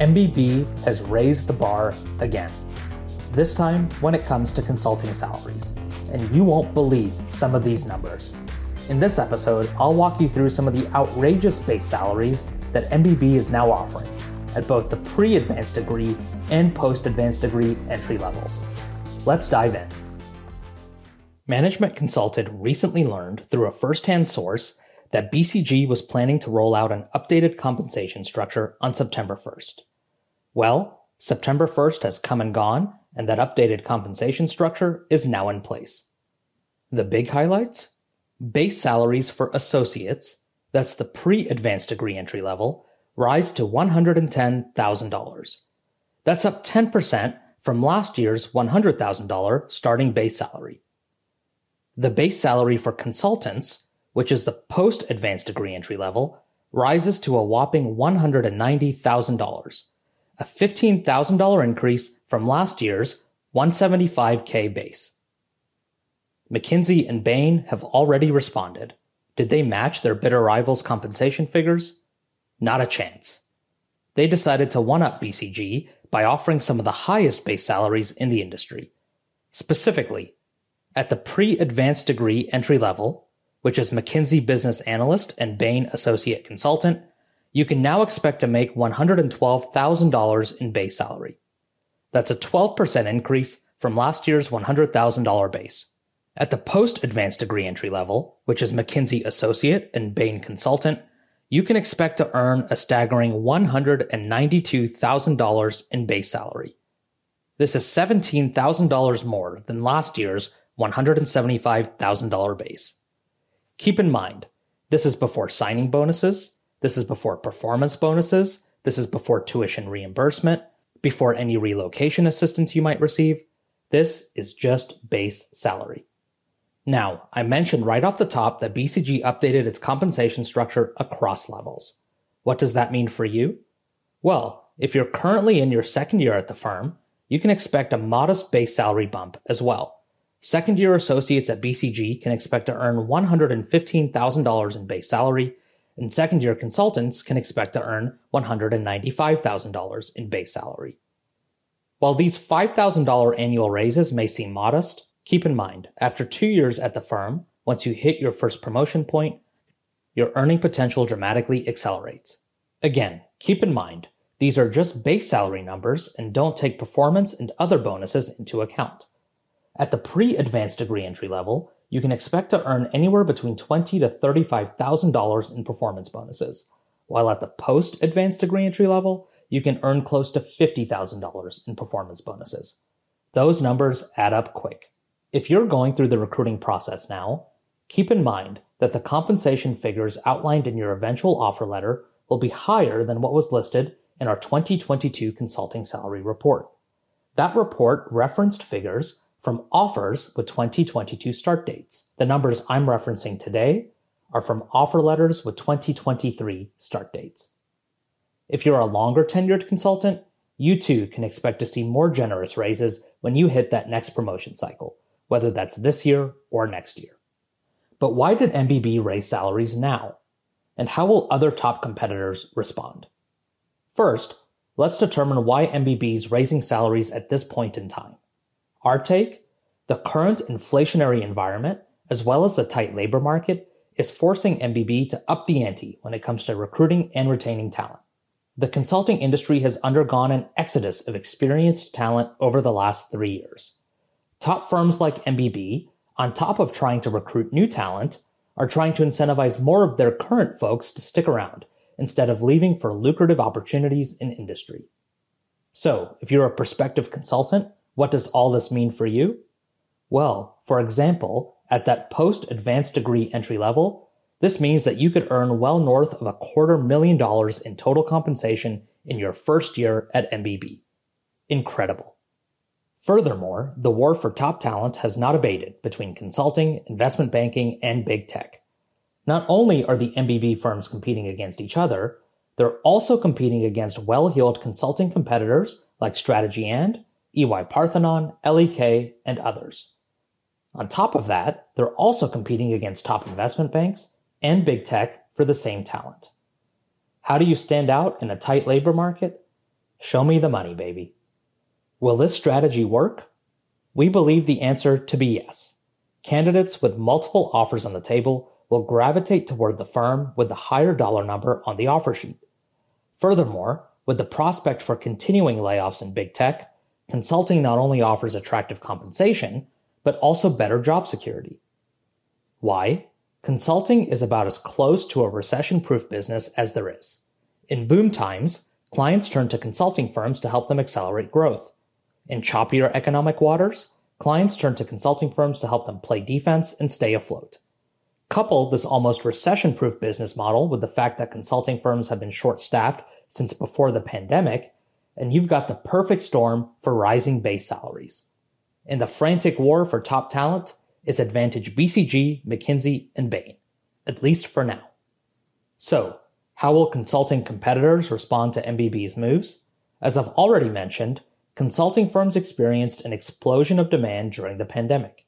MBB has raised the bar again. This time when it comes to consulting salaries. And you won't believe some of these numbers. In this episode, I'll walk you through some of the outrageous base salaries that MBB is now offering at both the pre advanced degree and post advanced degree entry levels. Let's dive in. Management Consulted recently learned through a first hand source that BCG was planning to roll out an updated compensation structure on September 1st. Well, September 1st has come and gone, and that updated compensation structure is now in place. The big highlights? Base salaries for associates, that's the pre advanced degree entry level, rise to $110,000. That's up 10% from last year's $100,000 starting base salary. The base salary for consultants, which is the post advanced degree entry level, rises to a whopping $190,000 a $15,000 increase from last year's 175K base. McKinsey and Bain have already responded. Did they match their bitter rivals' compensation figures? Not a chance. They decided to one up BCG by offering some of the highest base salaries in the industry. Specifically, at the pre advanced degree entry level, which is McKinsey Business Analyst and Bain Associate Consultant, you can now expect to make $112,000 in base salary. That's a 12% increase from last year's $100,000 base. At the post advanced degree entry level, which is McKinsey Associate and Bain Consultant, you can expect to earn a staggering $192,000 in base salary. This is $17,000 more than last year's $175,000 base. Keep in mind, this is before signing bonuses, this is before performance bonuses. This is before tuition reimbursement, before any relocation assistance you might receive. This is just base salary. Now, I mentioned right off the top that BCG updated its compensation structure across levels. What does that mean for you? Well, if you're currently in your second year at the firm, you can expect a modest base salary bump as well. Second year associates at BCG can expect to earn $115,000 in base salary and second year consultants can expect to earn $195,000 in base salary. While these $5,000 annual raises may seem modest, keep in mind, after two years at the firm, once you hit your first promotion point, your earning potential dramatically accelerates. Again, keep in mind, these are just base salary numbers and don't take performance and other bonuses into account. At the pre advanced degree entry level, you can expect to earn anywhere between 20 to $35,000 in performance bonuses, while at the post advanced degree entry level, you can earn close to $50,000 in performance bonuses. Those numbers add up quick. If you're going through the recruiting process now, keep in mind that the compensation figures outlined in your eventual offer letter will be higher than what was listed in our 2022 consulting salary report. That report referenced figures from offers with 2022 start dates. The numbers I'm referencing today are from offer letters with 2023 start dates. If you're a longer tenured consultant, you too can expect to see more generous raises when you hit that next promotion cycle, whether that's this year or next year. But why did MBB raise salaries now? And how will other top competitors respond? First, let's determine why MBB is raising salaries at this point in time. Our take the current inflationary environment, as well as the tight labor market, is forcing MBB to up the ante when it comes to recruiting and retaining talent. The consulting industry has undergone an exodus of experienced talent over the last three years. Top firms like MBB, on top of trying to recruit new talent, are trying to incentivize more of their current folks to stick around instead of leaving for lucrative opportunities in industry. So, if you're a prospective consultant, what does all this mean for you? Well, for example, at that post advanced degree entry level, this means that you could earn well north of a quarter million dollars in total compensation in your first year at MBB. Incredible. Furthermore, the war for top talent has not abated between consulting, investment banking, and big tech. Not only are the MBB firms competing against each other, they're also competing against well-heeled consulting competitors like Strategy and EY Parthenon, LEK, and others. On top of that, they're also competing against top investment banks and big tech for the same talent. How do you stand out in a tight labor market? Show me the money, baby. Will this strategy work? We believe the answer to be yes. Candidates with multiple offers on the table will gravitate toward the firm with the higher dollar number on the offer sheet. Furthermore, with the prospect for continuing layoffs in big tech, consulting not only offers attractive compensation, but also better job security. Why? Consulting is about as close to a recession proof business as there is. In boom times, clients turn to consulting firms to help them accelerate growth. In choppier economic waters, clients turn to consulting firms to help them play defense and stay afloat. Couple this almost recession proof business model with the fact that consulting firms have been short staffed since before the pandemic, and you've got the perfect storm for rising base salaries. In the frantic war for top talent is advantage BCG, McKinsey, and Bain, at least for now. So, how will consulting competitors respond to MBB's moves? As I've already mentioned, consulting firms experienced an explosion of demand during the pandemic.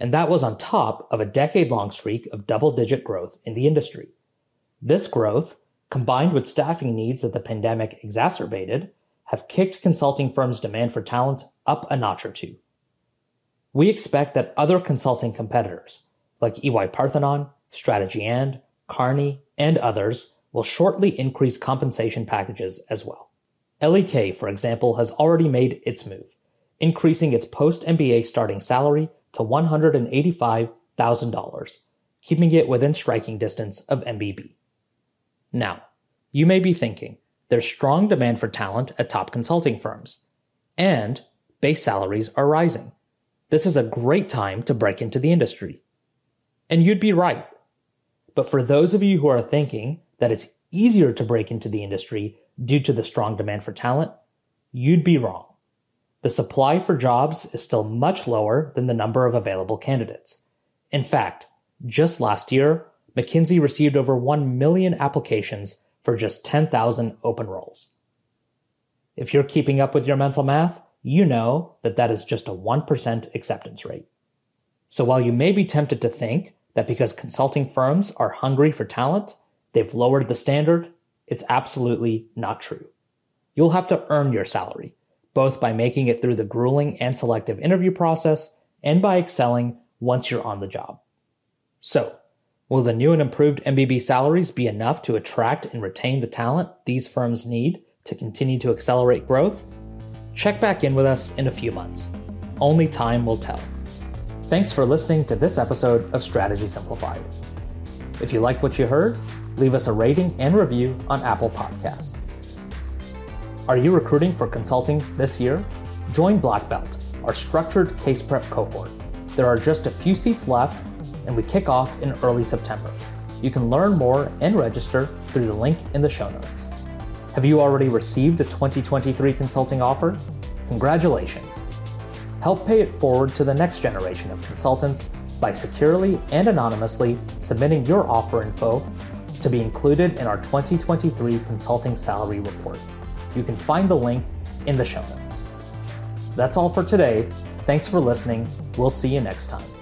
And that was on top of a decade long streak of double digit growth in the industry. This growth, combined with staffing needs that the pandemic exacerbated, have kicked consulting firms' demand for talent up a notch or two. We expect that other consulting competitors, like EY Parthenon, Strategy and, Kearney, and others, will shortly increase compensation packages as well. LEK, for example, has already made its move, increasing its post MBA starting salary to $185,000, keeping it within striking distance of MBB. Now, you may be thinking, there's strong demand for talent at top consulting firms, and base salaries are rising. This is a great time to break into the industry. And you'd be right. But for those of you who are thinking that it's easier to break into the industry due to the strong demand for talent, you'd be wrong. The supply for jobs is still much lower than the number of available candidates. In fact, just last year, McKinsey received over 1 million applications for just 10,000 open roles. If you're keeping up with your mental math, you know that that is just a 1% acceptance rate. So while you may be tempted to think that because consulting firms are hungry for talent, they've lowered the standard, it's absolutely not true. You'll have to earn your salary, both by making it through the grueling and selective interview process and by excelling once you're on the job. So, will the new and improved MBB salaries be enough to attract and retain the talent these firms need to continue to accelerate growth? Check back in with us in a few months. Only time will tell. Thanks for listening to this episode of Strategy Simplified. If you like what you heard, leave us a rating and review on Apple Podcasts. Are you recruiting for consulting this year? Join Black Belt, our structured case prep cohort. There are just a few seats left, and we kick off in early September. You can learn more and register through the link in the show notes. Have you already received a 2023 consulting offer? Congratulations! Help pay it forward to the next generation of consultants by securely and anonymously submitting your offer info to be included in our 2023 Consulting Salary Report. You can find the link in the show notes. That's all for today. Thanks for listening. We'll see you next time.